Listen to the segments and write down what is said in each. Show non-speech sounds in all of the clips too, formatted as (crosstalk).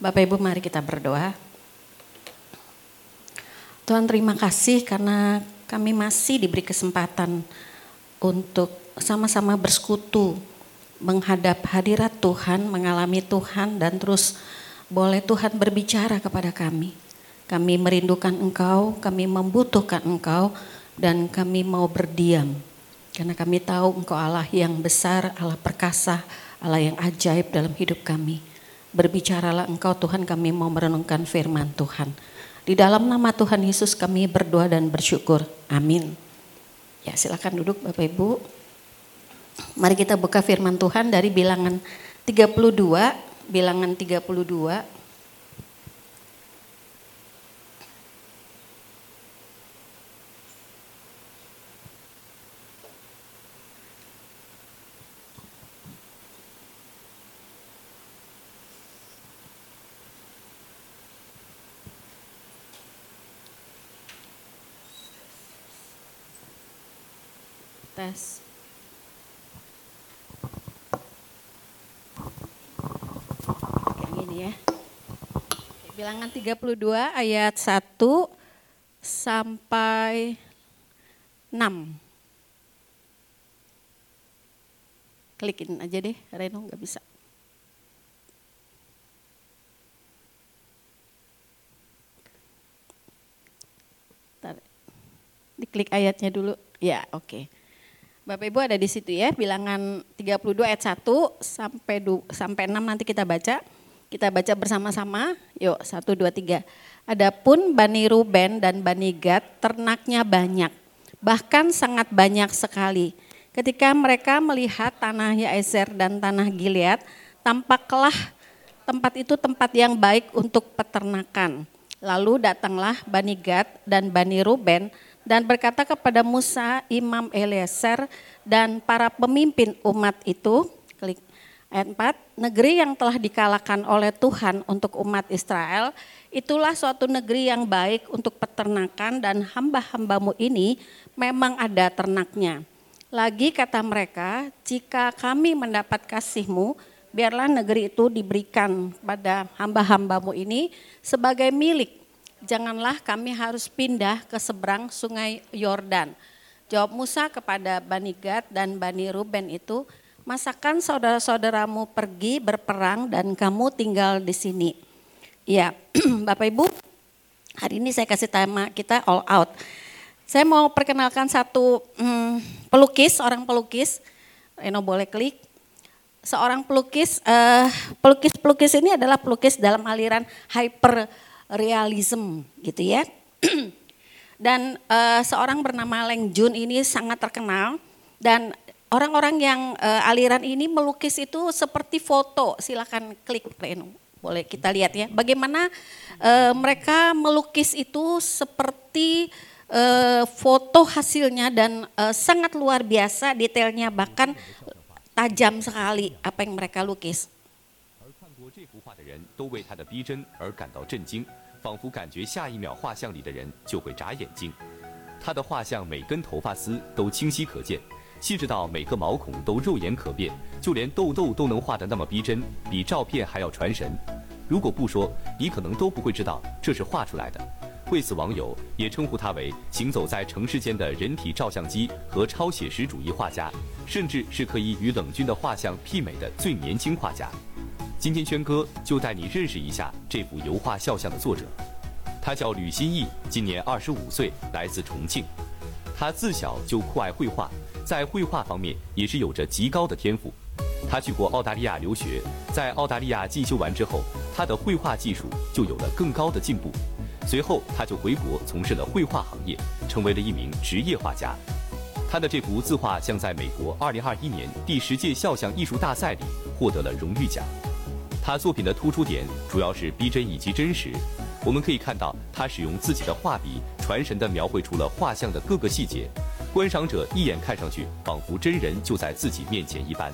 Bapak Ibu mari kita berdoa. Tuhan terima kasih karena kami masih diberi kesempatan untuk sama-sama bersekutu menghadap hadirat Tuhan, mengalami Tuhan dan terus boleh Tuhan berbicara kepada kami. Kami merindukan Engkau, kami membutuhkan Engkau dan kami mau berdiam. Karena kami tahu Engkau Allah yang besar, Allah perkasa, Allah yang ajaib dalam hidup kami. Berbicaralah Engkau Tuhan kami mau merenungkan firman Tuhan. Di dalam nama Tuhan Yesus kami berdoa dan bersyukur. Amin. Ya silakan duduk Bapak Ibu. Mari kita buka firman Tuhan dari bilangan 32 bilangan 32 tes ya. Bilangan 32 ayat 1 sampai 6. Klikin aja deh, Reno nggak bisa. Diklik ayatnya dulu. Ya, oke. Okay. Bapak Ibu ada di situ ya, bilangan 32 ayat 1 sampai sampai 6 nanti kita baca. Kita baca bersama-sama. Yuk, satu, dua, tiga. Adapun Bani Ruben dan Bani Gad ternaknya banyak. Bahkan sangat banyak sekali. Ketika mereka melihat tanah Yaezer dan tanah Gilead, tampaklah tempat itu tempat yang baik untuk peternakan. Lalu datanglah Bani Gad dan Bani Ruben dan berkata kepada Musa, Imam Eliezer dan para pemimpin umat itu, klik Ayat 4, negeri yang telah dikalahkan oleh Tuhan untuk umat Israel, itulah suatu negeri yang baik untuk peternakan dan hamba-hambamu ini memang ada ternaknya. Lagi kata mereka, jika kami mendapat kasihmu, biarlah negeri itu diberikan pada hamba-hambamu ini sebagai milik. Janganlah kami harus pindah ke seberang sungai Yordan. Jawab Musa kepada Bani Gad dan Bani Ruben itu, masakan saudara-saudaramu pergi berperang dan kamu tinggal di sini. Ya, (clears throat) Bapak Ibu, hari ini saya kasih tema kita all out. Saya mau perkenalkan satu hmm, pelukis, orang pelukis. Reno boleh klik. Seorang pelukis, uh, pelukis-pelukis ini adalah pelukis dalam aliran hyper realism gitu ya. (clears throat) dan uh, seorang bernama Leng Jun ini sangat terkenal dan Orang-orang yang uh, aliran ini melukis itu seperti foto, silakan klik Reno. Boleh kita lihat ya, bagaimana uh, mereka melukis itu seperti uh, foto hasilnya dan uh, sangat luar biasa detailnya bahkan tajam sekali apa yang mereka lukis. 都为他的逼真而感到震惊， 仿佛感觉下一秒画像里的人就会眨眼睛。他的画像每根头发丝都清晰可见。细致到每个毛孔都肉眼可辨，就连痘痘都能画得那么逼真，比照片还要传神。如果不说，你可能都不会知道这是画出来的。为此，网友也称呼他为行走在城市间的人体照相机和超写实主义画家，甚至是可以与冷军的画像媲美的最年轻画家。今天，轩哥就带你认识一下这幅油画肖像的作者，他叫吕新义，今年二十五岁，来自重庆。他自小就酷爱绘画。在绘画方面也是有着极高的天赋。他去过澳大利亚留学，在澳大利亚进修完之后，他的绘画技术就有了更高的进步。随后，他就回国从事了绘画行业，成为了一名职业画家。他的这幅自画像在美国2021年第十届肖像艺术大赛里获得了荣誉奖。他作品的突出点主要是逼真以及真实。我们可以看到，他使用自己的画笔，传神地描绘出了画像的各个细节。观赏者一眼看上去，仿佛真人就在自己面前一般。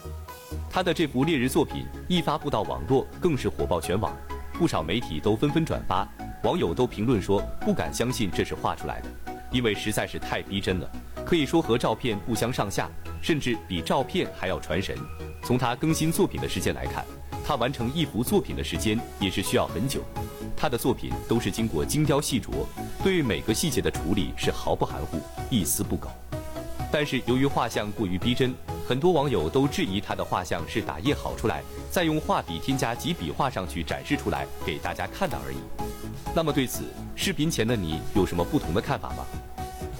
他的这幅烈日作品一发布到网络，更是火爆全网，不少媒体都纷纷转发，网友都评论说不敢相信这是画出来的，因为实在是太逼真了，可以说和照片不相上下，甚至比照片还要传神。从他更新作品的时间来看，他完成一幅作品的时间也是需要很久。他的作品都是经过精雕细琢，对每个细节的处理是毫不含糊，一丝不苟。但是由于画像过于逼真，很多网友都质疑他的画像是打印好出来，再用画笔添加几笔画上去展示出来给大家看的而已。那么对此，视频前的你有什么不同的看法吗？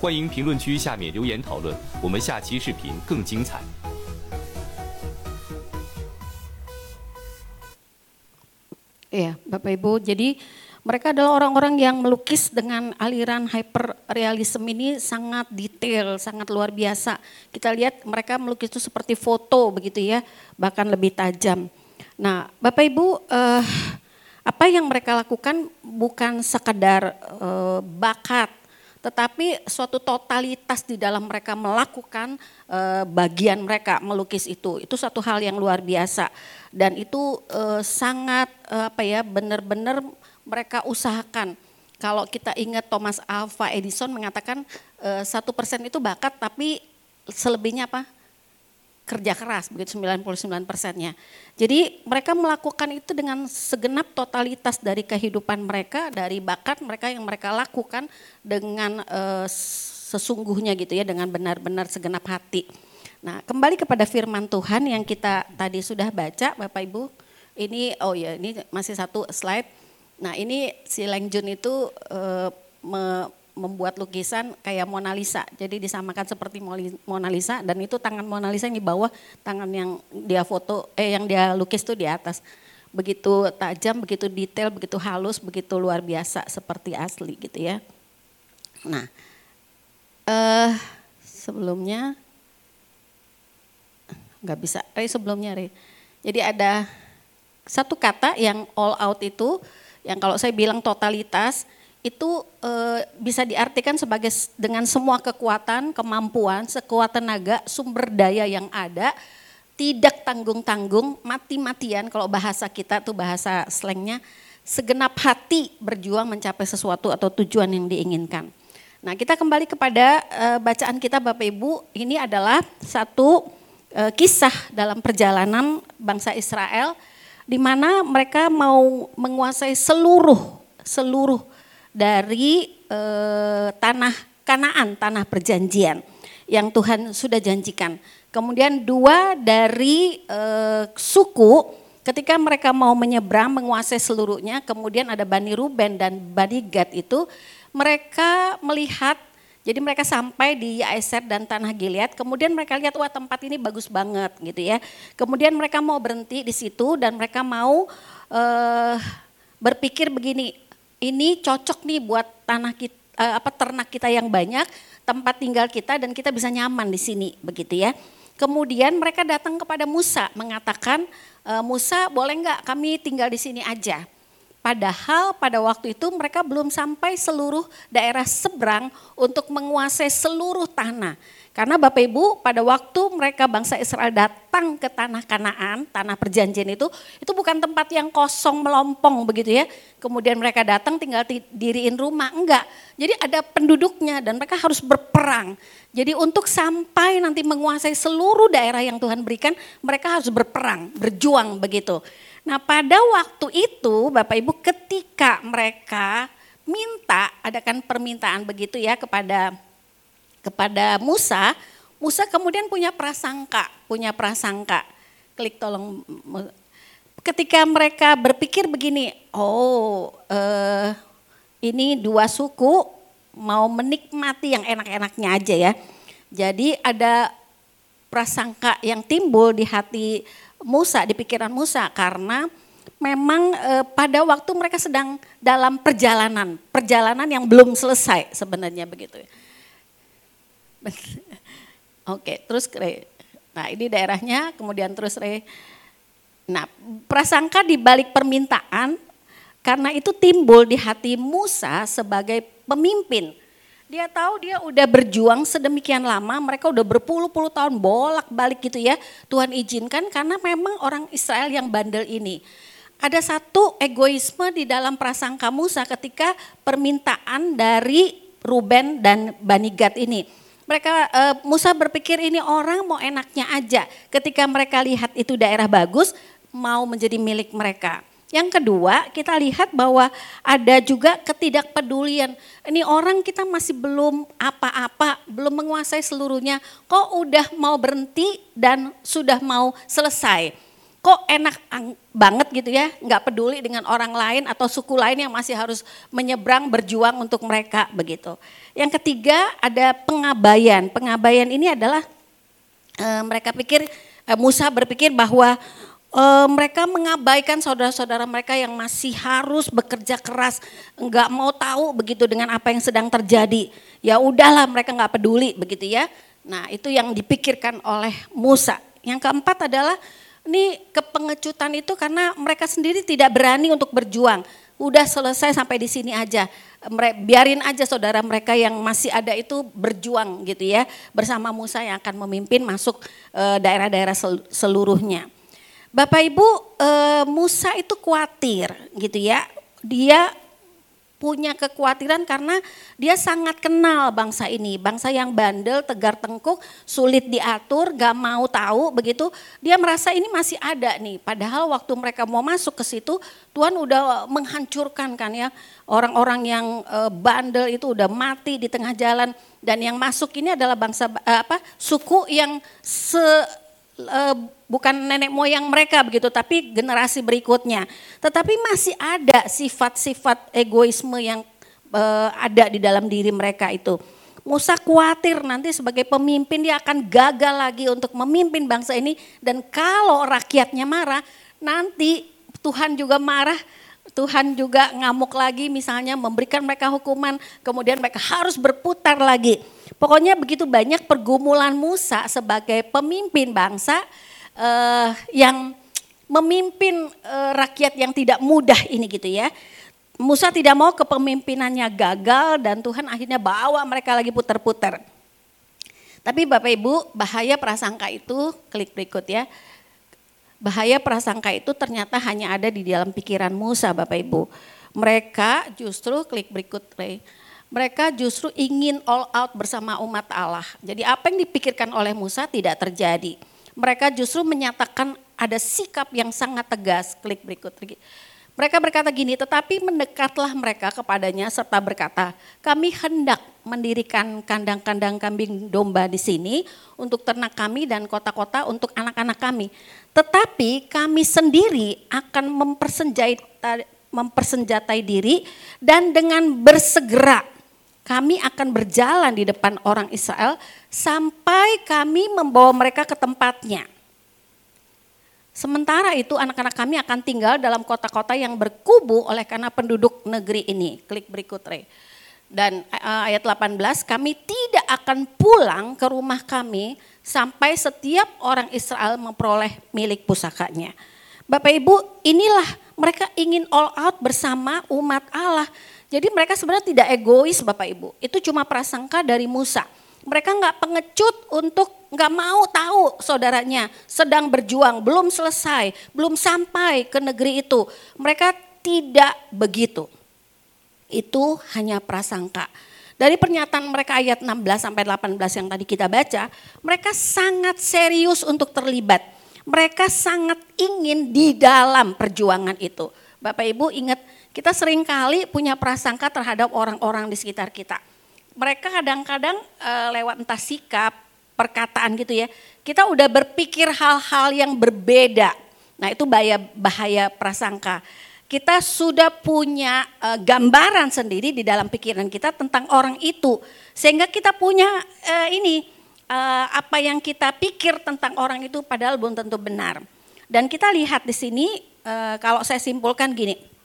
欢迎评论区下面留言讨论，我们下期视频更精彩。Iya, Bapak Ibu. Jadi mereka adalah orang-orang yang melukis dengan aliran hyperrealism ini sangat detail, sangat luar biasa. Kita lihat mereka melukis itu seperti foto begitu ya, bahkan lebih tajam. Nah, Bapak Ibu, eh, apa yang mereka lakukan bukan sekadar eh, bakat, tetapi suatu totalitas di dalam mereka melakukan uh, bagian mereka melukis itu itu satu hal yang luar biasa. Dan itu uh, sangat uh, apa ya benar-benar mereka usahakan. Kalau kita ingat Thomas Alva Edison mengatakan satu persen itu bakat tapi selebihnya apa kerja keras, begitu 99 persennya. Jadi mereka melakukan itu dengan segenap totalitas dari kehidupan mereka, dari bakat mereka yang mereka lakukan dengan uh, sesungguhnya gitu ya, dengan benar-benar segenap hati. Nah kembali kepada firman Tuhan yang kita tadi sudah baca Bapak Ibu, ini oh ya ini masih satu slide. Nah ini si Leng Jun itu uh, me, membuat lukisan kayak Mona Lisa. Jadi disamakan seperti Mona Lisa dan itu tangan Mona Lisa yang di bawah, tangan yang dia foto eh yang dia lukis tuh di atas. Begitu tajam, begitu detail, begitu halus, begitu luar biasa seperti asli gitu ya. Nah, eh sebelumnya nggak bisa, Re sebelumnya Re. Jadi ada satu kata yang all out itu, yang kalau saya bilang totalitas, itu e, bisa diartikan sebagai dengan semua kekuatan, kemampuan, sekuat tenaga, sumber daya yang ada, tidak tanggung-tanggung, mati-matian kalau bahasa kita tuh bahasa slangnya, segenap hati berjuang mencapai sesuatu atau tujuan yang diinginkan. Nah kita kembali kepada e, bacaan kita Bapak Ibu, ini adalah satu e, kisah dalam perjalanan bangsa Israel, di mana mereka mau menguasai seluruh seluruh dari eh, tanah Kanaan, tanah perjanjian yang Tuhan sudah janjikan. Kemudian dua dari eh, suku ketika mereka mau menyeberang menguasai seluruhnya, kemudian ada Bani Ruben dan Bani Gad itu mereka melihat jadi mereka sampai di Yaeser dan Tanah Gilead, kemudian mereka lihat wah tempat ini bagus banget gitu ya. Kemudian mereka mau berhenti di situ dan mereka mau uh, berpikir begini, ini cocok nih buat tanah kita, uh, apa ternak kita yang banyak, tempat tinggal kita dan kita bisa nyaman di sini begitu ya. Kemudian mereka datang kepada Musa mengatakan, e, Musa boleh nggak kami tinggal di sini aja. Padahal pada waktu itu mereka belum sampai seluruh daerah seberang untuk menguasai seluruh tanah. Karena Bapak Ibu pada waktu mereka bangsa Israel datang ke tanah Kanaan, tanah perjanjian itu, itu bukan tempat yang kosong melompong begitu ya. Kemudian mereka datang tinggal diriin rumah, enggak. Jadi ada penduduknya dan mereka harus berperang. Jadi untuk sampai nanti menguasai seluruh daerah yang Tuhan berikan, mereka harus berperang, berjuang begitu. Nah pada waktu itu Bapak Ibu ketika mereka minta, adakan permintaan begitu ya kepada kepada Musa, Musa kemudian punya prasangka, punya prasangka. Klik tolong ketika mereka berpikir begini, oh eh, ini dua suku mau menikmati yang enak-enaknya aja ya. Jadi ada prasangka yang timbul di hati Musa, di pikiran Musa karena memang eh, pada waktu mereka sedang dalam perjalanan, perjalanan yang belum selesai sebenarnya begitu. ya. (laughs) Oke, terus re. Nah, ini daerahnya, kemudian terus re. Nah, prasangka di balik permintaan karena itu timbul di hati Musa sebagai pemimpin. Dia tahu dia udah berjuang sedemikian lama, mereka udah berpuluh-puluh tahun bolak-balik gitu ya. Tuhan izinkan karena memang orang Israel yang bandel ini. Ada satu egoisme di dalam prasangka Musa ketika permintaan dari Ruben dan Bani Gad ini mereka uh, Musa berpikir ini orang mau enaknya aja. Ketika mereka lihat itu daerah bagus, mau menjadi milik mereka. Yang kedua, kita lihat bahwa ada juga ketidakpedulian. Ini orang kita masih belum apa-apa, belum menguasai seluruhnya. Kok udah mau berhenti dan sudah mau selesai? Kok enak banget gitu ya, nggak peduli dengan orang lain atau suku lain yang masih harus menyeberang berjuang untuk mereka begitu. Yang ketiga ada pengabaian. Pengabaian ini adalah e, mereka pikir e, Musa berpikir bahwa e, mereka mengabaikan saudara-saudara mereka yang masih harus bekerja keras, nggak mau tahu begitu dengan apa yang sedang terjadi. Ya udahlah mereka nggak peduli begitu ya. Nah itu yang dipikirkan oleh Musa. Yang keempat adalah ini kepengecutan itu karena mereka sendiri tidak berani untuk berjuang. Udah selesai sampai di sini aja. Biarin aja saudara mereka yang masih ada itu berjuang gitu ya. Bersama Musa yang akan memimpin masuk eh, daerah-daerah seluruhnya. Bapak Ibu, eh, Musa itu khawatir gitu ya. Dia punya kekhawatiran karena dia sangat kenal bangsa ini. Bangsa yang bandel, tegar tengkuk, sulit diatur, gak mau tahu begitu. Dia merasa ini masih ada nih. Padahal waktu mereka mau masuk ke situ, Tuhan udah menghancurkan kan ya. Orang-orang yang eh, bandel itu udah mati di tengah jalan. Dan yang masuk ini adalah bangsa eh, apa suku yang se uh, bukan nenek moyang mereka begitu, tapi generasi berikutnya. Tetapi masih ada sifat-sifat egoisme yang uh, ada di dalam diri mereka itu. Musa khawatir nanti sebagai pemimpin dia akan gagal lagi untuk memimpin bangsa ini dan kalau rakyatnya marah nanti Tuhan juga marah Tuhan juga ngamuk lagi misalnya memberikan mereka hukuman kemudian mereka harus berputar lagi Pokoknya begitu banyak pergumulan Musa sebagai pemimpin bangsa uh, yang memimpin uh, rakyat yang tidak mudah ini gitu ya. Musa tidak mau kepemimpinannya gagal dan Tuhan akhirnya bawa mereka lagi putar-putar. Tapi Bapak Ibu, bahaya prasangka itu, klik berikut ya. Bahaya prasangka itu ternyata hanya ada di dalam pikiran Musa Bapak Ibu. Mereka justru klik berikut, Ray mereka justru ingin all out bersama umat Allah. Jadi apa yang dipikirkan oleh Musa tidak terjadi. Mereka justru menyatakan ada sikap yang sangat tegas. Klik berikut. Mereka berkata gini, tetapi mendekatlah mereka kepadanya serta berkata, kami hendak mendirikan kandang-kandang kambing domba di sini untuk ternak kami dan kota-kota untuk anak-anak kami. Tetapi kami sendiri akan mempersenjatai, mempersenjatai diri dan dengan bersegera kami akan berjalan di depan orang Israel sampai kami membawa mereka ke tempatnya. Sementara itu anak-anak kami akan tinggal dalam kota-kota yang berkubu oleh karena penduduk negeri ini. Klik berikut Re. Dan eh, ayat 18, kami tidak akan pulang ke rumah kami sampai setiap orang Israel memperoleh milik pusakanya. Bapak Ibu, inilah mereka ingin all out bersama umat Allah jadi mereka sebenarnya tidak egois Bapak Ibu. Itu cuma prasangka dari Musa. Mereka nggak pengecut untuk nggak mau tahu saudaranya sedang berjuang, belum selesai, belum sampai ke negeri itu. Mereka tidak begitu. Itu hanya prasangka. Dari pernyataan mereka ayat 16 sampai 18 yang tadi kita baca, mereka sangat serius untuk terlibat. Mereka sangat ingin di dalam perjuangan itu. Bapak Ibu ingat kita sering kali punya prasangka terhadap orang-orang di sekitar kita. Mereka kadang-kadang e, lewat entah sikap, perkataan gitu ya, kita udah berpikir hal-hal yang berbeda. Nah itu bahaya, bahaya prasangka. Kita sudah punya e, gambaran sendiri di dalam pikiran kita tentang orang itu. Sehingga kita punya e, ini, e, apa yang kita pikir tentang orang itu padahal belum tentu benar. Dan kita lihat di sini, e, kalau saya simpulkan gini,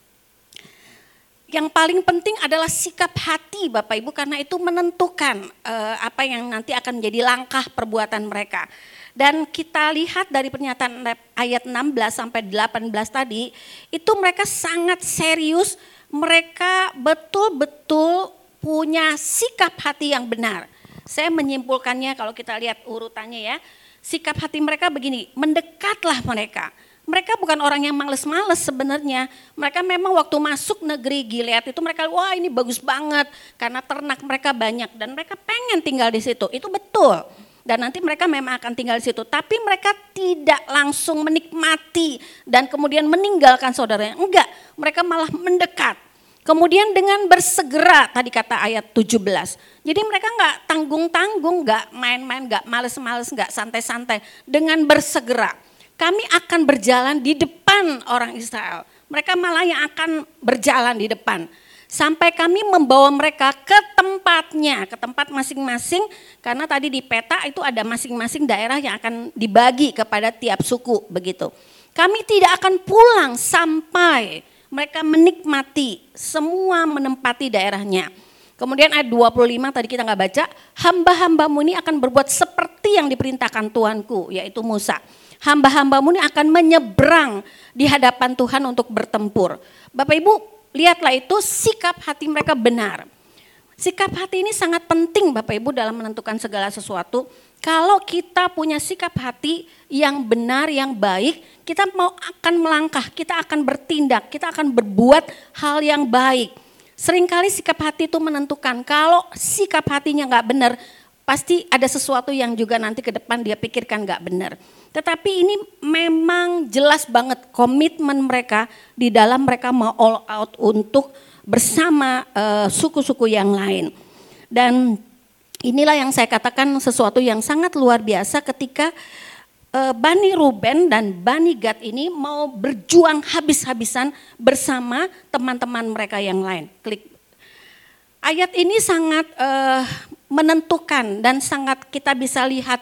yang paling penting adalah sikap hati Bapak Ibu karena itu menentukan uh, apa yang nanti akan menjadi langkah perbuatan mereka. Dan kita lihat dari pernyataan ayat 16 sampai 18 tadi, itu mereka sangat serius, mereka betul-betul punya sikap hati yang benar. Saya menyimpulkannya kalau kita lihat urutannya ya, sikap hati mereka begini, mendekatlah mereka mereka bukan orang yang males-males sebenarnya. Mereka memang waktu masuk negeri Gilead itu mereka wah ini bagus banget karena ternak mereka banyak dan mereka pengen tinggal di situ. Itu betul. dan nanti mereka memang akan tinggal di situ. Tapi mereka tidak langsung menikmati dan kemudian meninggalkan saudaranya. Enggak, mereka malah mendekat. Kemudian dengan bersegera tadi kata ayat 17. Jadi mereka enggak tanggung-tanggung, enggak main-main, enggak males-males, enggak santai-santai. Dengan bersegera. Kami akan berjalan di depan orang Israel. Mereka malah yang akan berjalan di depan sampai kami membawa mereka ke tempatnya, ke tempat masing-masing karena tadi di peta itu ada masing-masing daerah yang akan dibagi kepada tiap suku begitu. Kami tidak akan pulang sampai mereka menikmati semua menempati daerahnya. Kemudian ayat 25 tadi kita nggak baca, hamba-hambamu ini akan berbuat seperti yang diperintahkan Tuanku, yaitu Musa. Hamba-hambamu ini akan menyeberang di hadapan Tuhan untuk bertempur. Bapak Ibu lihatlah itu sikap hati mereka benar. Sikap hati ini sangat penting Bapak Ibu dalam menentukan segala sesuatu. Kalau kita punya sikap hati yang benar, yang baik, kita mau akan melangkah, kita akan bertindak, kita akan berbuat hal yang baik. Seringkali sikap hati itu menentukan, kalau sikap hatinya nggak benar, pasti ada sesuatu yang juga nanti ke depan dia pikirkan nggak benar. Tetapi ini memang jelas banget komitmen mereka di dalam mereka mau all out untuk bersama eh, suku-suku uh, yang lain. Dan inilah yang saya katakan sesuatu yang sangat luar biasa ketika uh, Bani Ruben dan Bani Gad ini mau berjuang habis-habisan bersama teman-teman mereka yang lain. Klik. Ayat ini sangat uh, menentukan dan sangat kita bisa lihat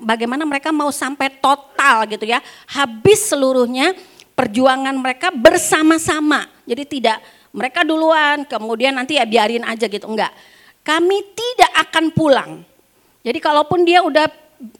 bagaimana mereka mau sampai total gitu ya, habis seluruhnya perjuangan mereka bersama-sama. Jadi tidak mereka duluan, kemudian nanti ya biarin aja gitu, enggak. Kami tidak akan pulang. Jadi kalaupun dia udah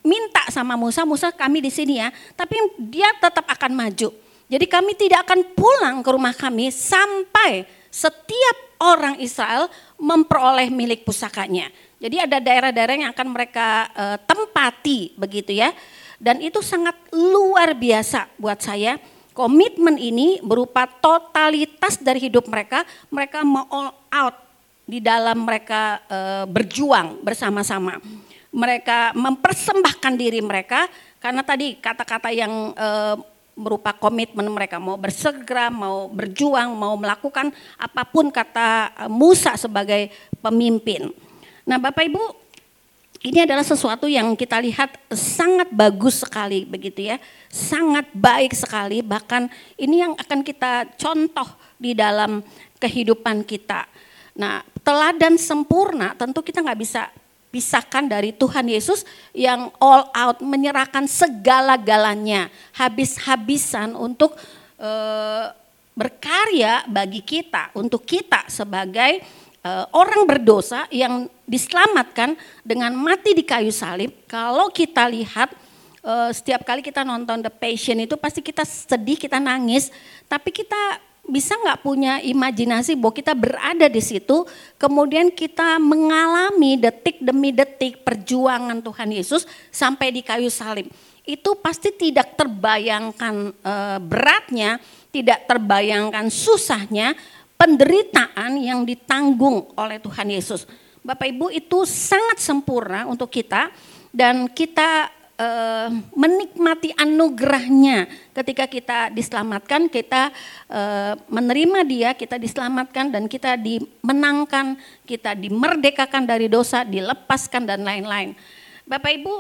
minta sama Musa, Musa kami di sini ya, tapi dia tetap akan maju. Jadi kami tidak akan pulang ke rumah kami sampai setiap orang Israel memperoleh milik pusakanya. Jadi ada daerah-daerah yang akan mereka uh, tempati begitu ya. Dan itu sangat luar biasa buat saya. Komitmen ini berupa totalitas dari hidup mereka, mereka mau all out di dalam mereka uh, berjuang bersama-sama. Mereka mempersembahkan diri mereka karena tadi kata-kata yang uh, berupa komitmen mereka mau bersegera, mau berjuang, mau melakukan apa pun kata eh, Musa sebagai pemimpin. Nah, Bapak Ibu, ini adalah sesuatu yang kita lihat sangat bagus sekali begitu ya. Sangat baik sekali bahkan ini yang akan kita contoh di dalam kehidupan kita. Nah, teladan sempurna tentu kita nggak bisa pisahkan dari Tuhan Yesus yang all out menyerahkan segala-galanya habis-habisan untuk e, berkarya bagi kita untuk kita sebagai e, orang berdosa yang diselamatkan dengan mati di kayu salib. Kalau kita lihat e, setiap kali kita nonton The Passion itu pasti kita sedih kita nangis tapi kita bisa nggak punya imajinasi bahwa kita berada di situ, kemudian kita mengalami detik demi detik perjuangan Tuhan Yesus sampai di kayu salib. Itu pasti tidak terbayangkan e, beratnya, tidak terbayangkan susahnya penderitaan yang ditanggung oleh Tuhan Yesus. Bapak Ibu itu sangat sempurna untuk kita dan kita uh, menikmati anugerahnya ketika kita diselamatkan, kita uh, menerima dia, kita diselamatkan dan kita dimenangkan, kita dimerdekakan dari dosa, dilepaskan dan lain-lain. Bapak Ibu,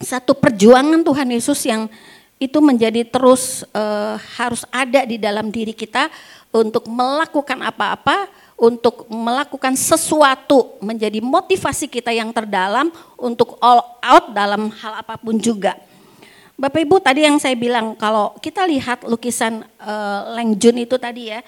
satu perjuangan Tuhan Yesus yang itu menjadi terus uh, harus ada di dalam diri kita untuk melakukan apa-apa untuk melakukan sesuatu menjadi motivasi kita yang terdalam untuk all out dalam hal apa pun juga. Bapak Ibu tadi yang saya bilang kalau kita lihat lukisan uh, Leng Jun itu tadi ya,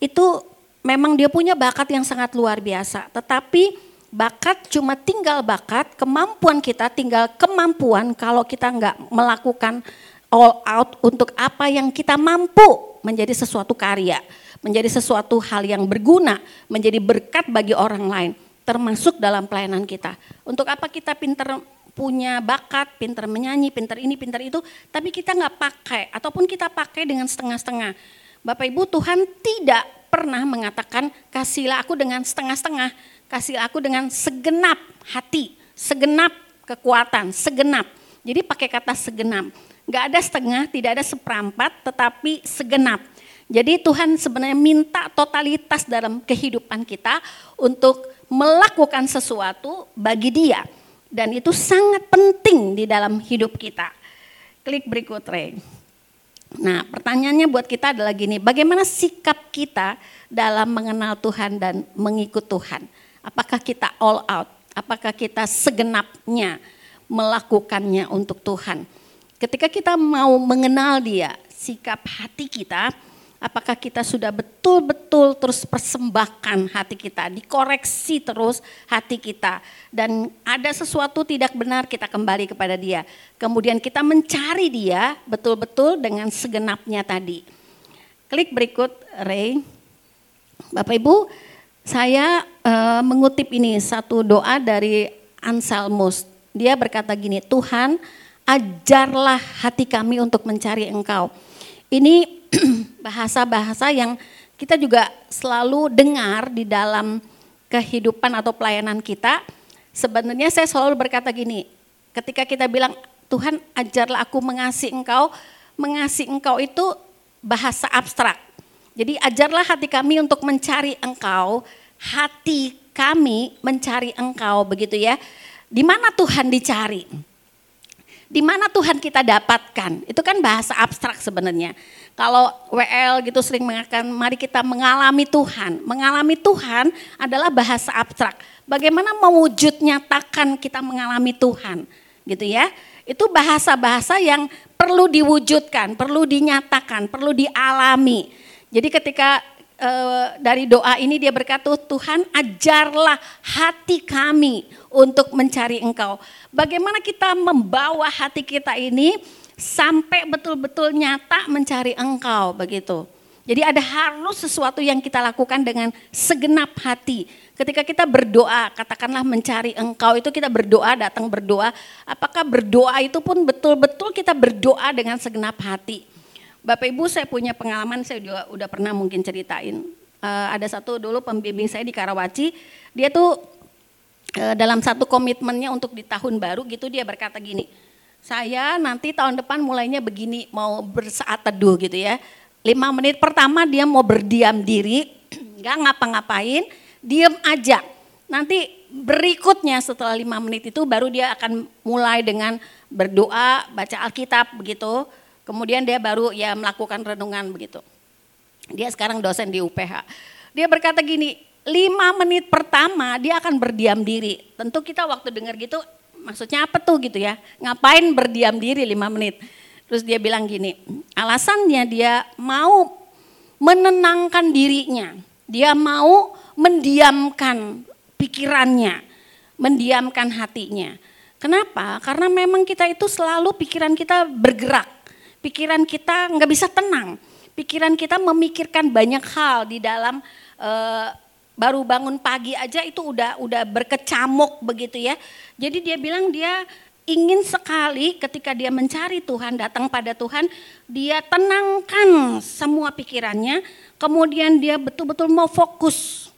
itu memang dia punya bakat yang sangat luar biasa. Tetapi bakat cuma tinggal bakat, kemampuan kita tinggal kemampuan kalau kita nggak melakukan all out untuk apa yang kita mampu menjadi sesuatu karya menjadi sesuatu hal yang berguna, menjadi berkat bagi orang lain, termasuk dalam pelayanan kita. Untuk apa kita pinter punya bakat, pinter menyanyi, pinter ini, pinter itu, tapi kita nggak pakai, ataupun kita pakai dengan setengah-setengah. Bapak Ibu, Tuhan tidak pernah mengatakan kasihlah aku dengan setengah-setengah, kasih aku dengan segenap hati, segenap kekuatan, segenap. Jadi pakai kata segenap. Nggak ada setengah, tidak ada seperempat, tetapi segenap. Jadi Tuhan sebenarnya minta totalitas dalam kehidupan kita untuk melakukan sesuatu bagi dia. Dan itu sangat penting di dalam hidup kita. Klik berikut, Ray. Nah pertanyaannya buat kita adalah gini, bagaimana sikap kita dalam mengenal Tuhan dan mengikut Tuhan? Apakah kita all out? Apakah kita segenapnya melakukannya untuk Tuhan? Ketika kita mau mengenal dia, sikap hati kita, apakah kita sudah betul-betul terus persembahkan hati kita, dikoreksi terus hati kita, dan ada sesuatu tidak benar kita kembali kepada Dia. Kemudian kita mencari Dia betul-betul dengan segenapnya tadi. Klik berikut, Ray. Bapak Ibu, saya uh, mengutip ini satu doa dari Anselmus. Dia berkata gini, Tuhan ajarlah hati kami untuk mencari Engkau. Ini (clears throat) bahasa-bahasa yang kita juga selalu dengar di dalam kehidupan atau pelayanan kita. Sebenarnya saya selalu berkata gini, ketika kita bilang Tuhan ajarlah aku mengasihi engkau, mengasihi engkau itu bahasa abstrak. Jadi ajarlah hati kami untuk mencari engkau, hati kami mencari engkau begitu ya. Di mana Tuhan dicari? Di mana Tuhan kita dapatkan? Itu kan bahasa abstrak sebenarnya. Kalau WL gitu sering mengatakan mari kita mengalami Tuhan. Mengalami Tuhan adalah bahasa abstrak. Bagaimana mewujud nyatakan kita mengalami Tuhan gitu ya. Itu bahasa-bahasa yang perlu diwujudkan, perlu dinyatakan, perlu dialami. Jadi ketika e, dari doa ini dia berkata, Tuhan ajarlah hati kami untuk mencari Engkau. Bagaimana kita membawa hati kita ini sampai betul-betul nyata mencari engkau begitu. Jadi ada harus sesuatu yang kita lakukan dengan segenap hati. Ketika kita berdoa, katakanlah mencari engkau itu kita berdoa, datang berdoa. Apakah berdoa itu pun betul-betul kita berdoa dengan segenap hati. Bapak Ibu saya punya pengalaman, saya juga udah pernah mungkin ceritain. Uh, ada satu dulu pembimbing saya di Karawaci, dia tuh uh, dalam satu komitmennya untuk di tahun baru gitu dia berkata gini, saya nanti tahun depan mulainya begini, mau bersaat teduh gitu ya. Lima menit pertama dia mau berdiam diri, (clears throat) nggak ngapa-ngapain, diem aja. Nanti berikutnya setelah lima menit itu baru dia akan mulai dengan berdoa, baca Alkitab begitu. Kemudian dia baru ya melakukan renungan begitu. Dia sekarang dosen di UPH. Dia berkata gini, lima menit pertama dia akan berdiam diri. Tentu kita waktu dengar gitu maksudnya apa tuh gitu ya, ngapain berdiam diri lima menit. Terus dia bilang gini, alasannya dia mau menenangkan dirinya, dia mau mendiamkan pikirannya, mendiamkan hatinya. Kenapa? Karena memang kita itu selalu pikiran kita bergerak, pikiran kita nggak bisa tenang, pikiran kita memikirkan banyak hal di dalam uh, baru bangun pagi aja itu udah udah berkecamuk begitu ya. Jadi dia bilang dia ingin sekali ketika dia mencari Tuhan, datang pada Tuhan, dia tenangkan semua pikirannya, kemudian dia betul-betul mau fokus.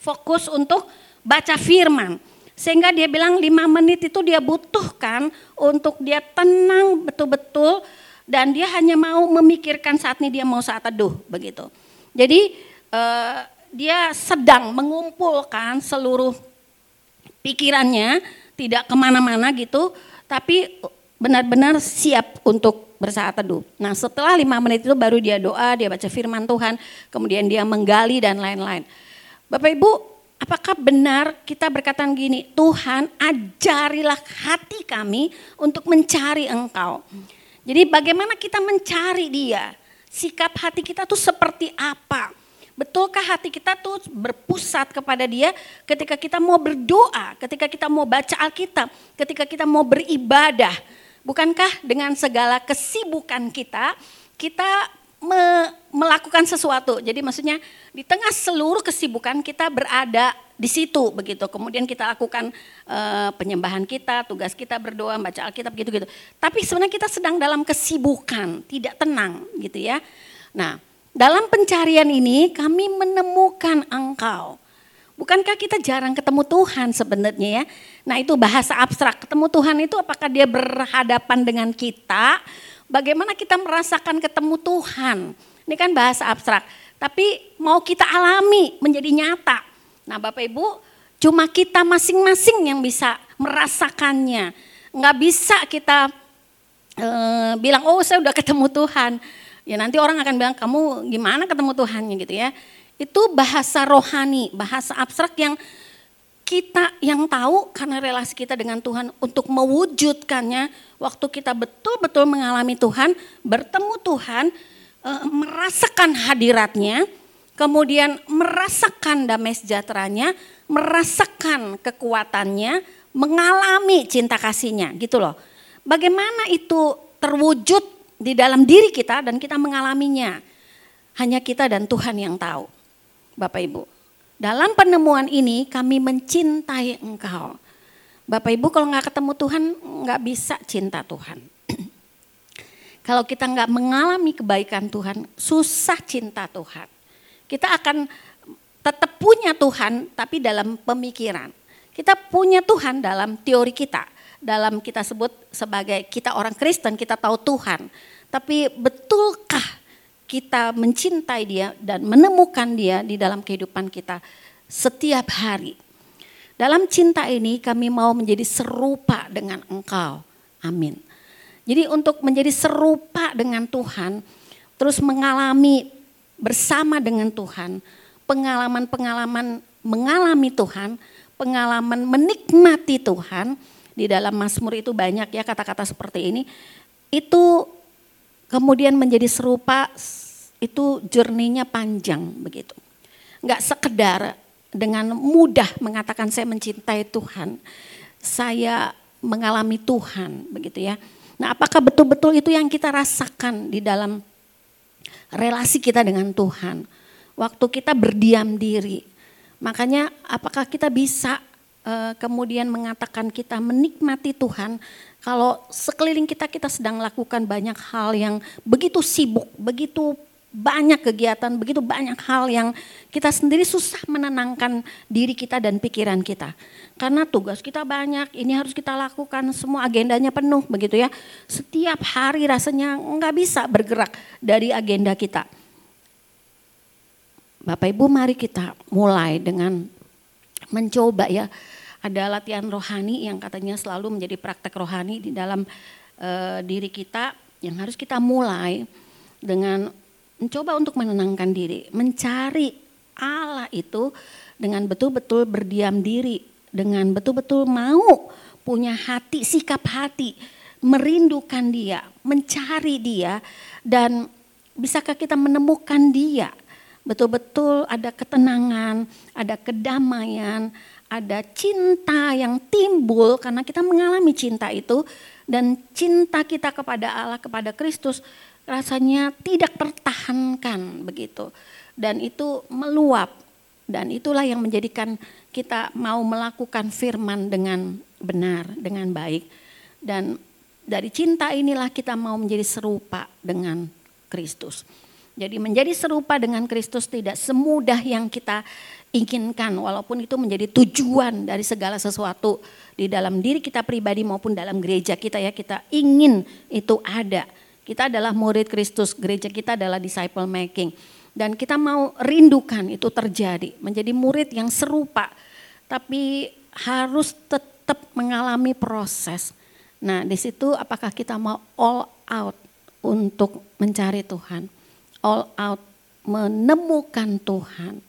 Fokus untuk baca firman. Sehingga dia bilang lima menit itu dia butuhkan untuk dia tenang betul-betul dan dia hanya mau memikirkan saat ini dia mau saat teduh begitu. Jadi eh, dia sedang mengumpulkan seluruh pikirannya, tidak ke mana-mana gitu, tapi benar-benar siap untuk bersaat teduh. Nah setelah lima menit itu baru dia doa, dia baca firman Tuhan, kemudian dia menggali dan lain-lain. Bapak Ibu, apakah benar kita berkata gini, Tuhan ajarilah hati kami untuk mencari engkau. Jadi bagaimana kita mencari dia, sikap hati kita tuh seperti apa. Betulkah hati kita tuh berpusat kepada dia ketika kita mau berdoa, ketika kita mau baca Alkitab, ketika kita mau beribadah? Bukankah dengan segala kesibukan kita, kita me melakukan sesuatu. Jadi maksudnya di tengah seluruh kesibukan kita berada di situ begitu. Kemudian kita lakukan uh, penyembahan kita, tugas kita berdoa, baca Alkitab gitu-gitu. Tapi sebenarnya kita sedang dalam kesibukan, tidak tenang gitu ya. Nah, dalam pencarian ini kami menemukan engkau. Bukankah kita jarang ketemu Tuhan sebenarnya ya? Nah itu bahasa abstrak. Ketemu Tuhan itu apakah dia berhadapan dengan kita? Bagaimana kita merasakan ketemu Tuhan? Ini kan bahasa abstrak. Tapi mau kita alami menjadi nyata. Nah Bapak Ibu cuma kita masing-masing yang bisa merasakannya. Nggak bisa kita e, bilang oh saya udah ketemu Tuhan. Ya nanti orang akan bilang kamu gimana ketemu Tuhannya gitu ya itu bahasa rohani, bahasa abstrak yang kita yang tahu karena relasi kita dengan Tuhan untuk mewujudkannya waktu kita betul-betul mengalami Tuhan, bertemu Tuhan, eh, merasakan hadiratnya, kemudian merasakan damai sejahteranya, merasakan kekuatannya, mengalami cinta kasihnya gitu loh. Bagaimana itu terwujud di dalam diri kita dan kita mengalaminya. Hanya kita dan Tuhan yang tahu. Bapak Ibu. Dalam penemuan ini kami mencintai engkau. Bapak Ibu kalau nggak ketemu Tuhan nggak bisa cinta Tuhan. (clears throat) kalau kita nggak mengalami kebaikan Tuhan, susah cinta Tuhan. Kita akan tetap punya Tuhan tapi dalam pemikiran. Kita punya Tuhan dalam teori kita, dalam kita sebut sebagai kita orang Kristen, kita tahu Tuhan. Tapi betulkah kita mencintai dia dan menemukan dia di dalam kehidupan kita setiap hari. Dalam cinta ini kami mau menjadi serupa dengan engkau. Amin. Jadi untuk menjadi serupa dengan Tuhan, terus mengalami bersama dengan Tuhan, pengalaman-pengalaman mengalami Tuhan, pengalaman menikmati Tuhan, di dalam Mazmur itu banyak ya kata-kata seperti ini, itu kemudian menjadi serupa itu jerninya panjang begitu. Enggak sekedar dengan mudah mengatakan saya mencintai Tuhan, saya mengalami Tuhan begitu ya. Nah apakah betul-betul itu yang kita rasakan di dalam relasi kita dengan Tuhan. Waktu kita berdiam diri. Makanya apakah kita bisa uh, kemudian mengatakan kita menikmati Tuhan kalau sekeliling kita kita sedang lakukan banyak hal yang begitu sibuk, begitu banyak kegiatan, begitu banyak hal yang kita sendiri susah menenangkan diri kita dan pikiran kita. Karena tugas kita banyak, ini harus kita lakukan, semua agendanya penuh begitu ya. Setiap hari rasanya nggak bisa bergerak dari agenda kita. Bapak Ibu mari kita mulai dengan mencoba ya ada latihan rohani yang katanya selalu menjadi praktek rohani di dalam uh, diri kita yang harus kita mulai dengan mencoba untuk menenangkan diri, mencari Allah itu dengan betul-betul berdiam diri, dengan betul-betul mau punya hati, sikap hati, merindukan Dia, mencari Dia dan bisakah kita menemukan Dia? Betul-betul ada ketenangan, ada kedamaian, ada cinta yang timbul karena kita mengalami cinta itu dan cinta kita kepada Allah kepada Kristus rasanya tidak tertahankan begitu dan itu meluap dan itulah yang menjadikan kita mau melakukan firman dengan benar dengan baik dan dari cinta inilah kita mau menjadi serupa dengan Kristus. Jadi menjadi serupa dengan Kristus tidak semudah yang kita inginkan walaupun itu menjadi tujuan dari segala sesuatu di dalam diri kita pribadi maupun dalam gereja kita ya kita ingin itu ada. Kita adalah murid Kristus, gereja kita adalah disciple making dan kita mau rindukan itu terjadi, menjadi murid yang serupa tapi harus tetap mengalami proses. Nah, di situ apakah kita mau all out untuk mencari Tuhan? all out menemukan Tuhan,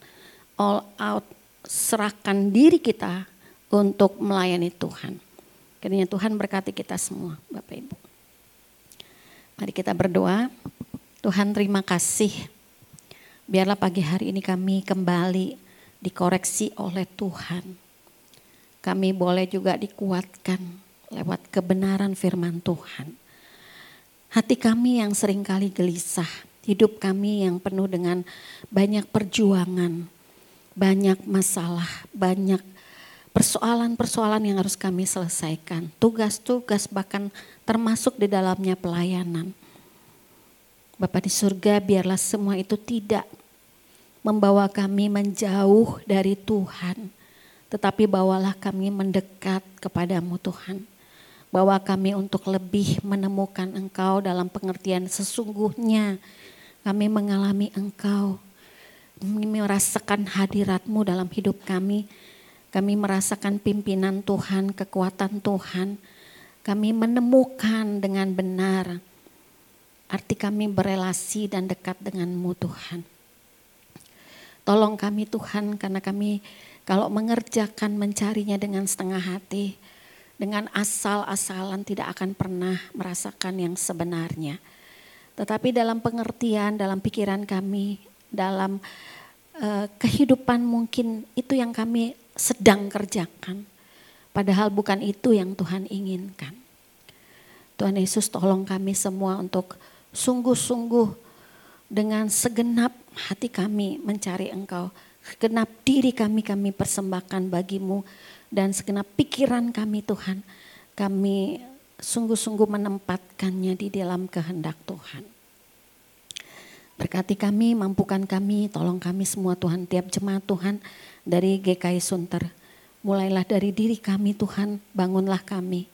all out serahkan diri kita untuk melayani Tuhan. Kiranya Tuhan berkati kita semua, Bapak Ibu. Mari kita berdoa. Tuhan terima kasih. Biarlah pagi hari ini kami kembali dikoreksi oleh Tuhan. Kami boleh juga dikuatkan lewat kebenaran firman Tuhan. Hati kami yang sering kali gelisah, hidup kami yang penuh dengan banyak perjuangan, banyak masalah, banyak persoalan-persoalan yang harus kami selesaikan, tugas-tugas bahkan termasuk di dalamnya pelayanan. Bapak di surga biarlah semua itu tidak membawa kami menjauh dari Tuhan. Tetapi bawalah kami mendekat kepadamu Tuhan. Bawa kami untuk lebih menemukan Engkau dalam pengertian sesungguhnya kami mengalami Engkau. Kami merasakan hadiratmu dalam hidup kami. Kami merasakan pimpinan Tuhan, kekuatan Tuhan. Kami menemukan dengan benar arti kami berelasi dan dekat denganmu Tuhan. Tolong kami Tuhan karena kami kalau mengerjakan mencarinya dengan setengah hati, dengan asal-asalan tidak akan pernah merasakan yang sebenarnya. Tetapi dalam pengertian, dalam pikiran kami, dalam uh, kehidupan mungkin itu yang kami sedang kerjakan. Padahal bukan itu yang Tuhan inginkan. Tuhan Yesus tolong kami semua untuk sungguh-sungguh dengan segenap hati kami mencari Engkau. Segenap diri kami kami persembahkan bagimu dan segenap pikiran kami Tuhan. Kami sungguh-sungguh menempatkannya di dalam kehendak Tuhan. Berkati kami, mampukan kami, tolong kami semua Tuhan, tiap jemaat Tuhan dari GKI Sunter. Mulailah dari diri kami Tuhan, bangunlah kami.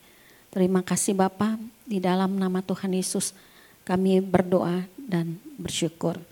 Terima kasih Bapak, di dalam nama Tuhan Yesus kami berdoa dan bersyukur.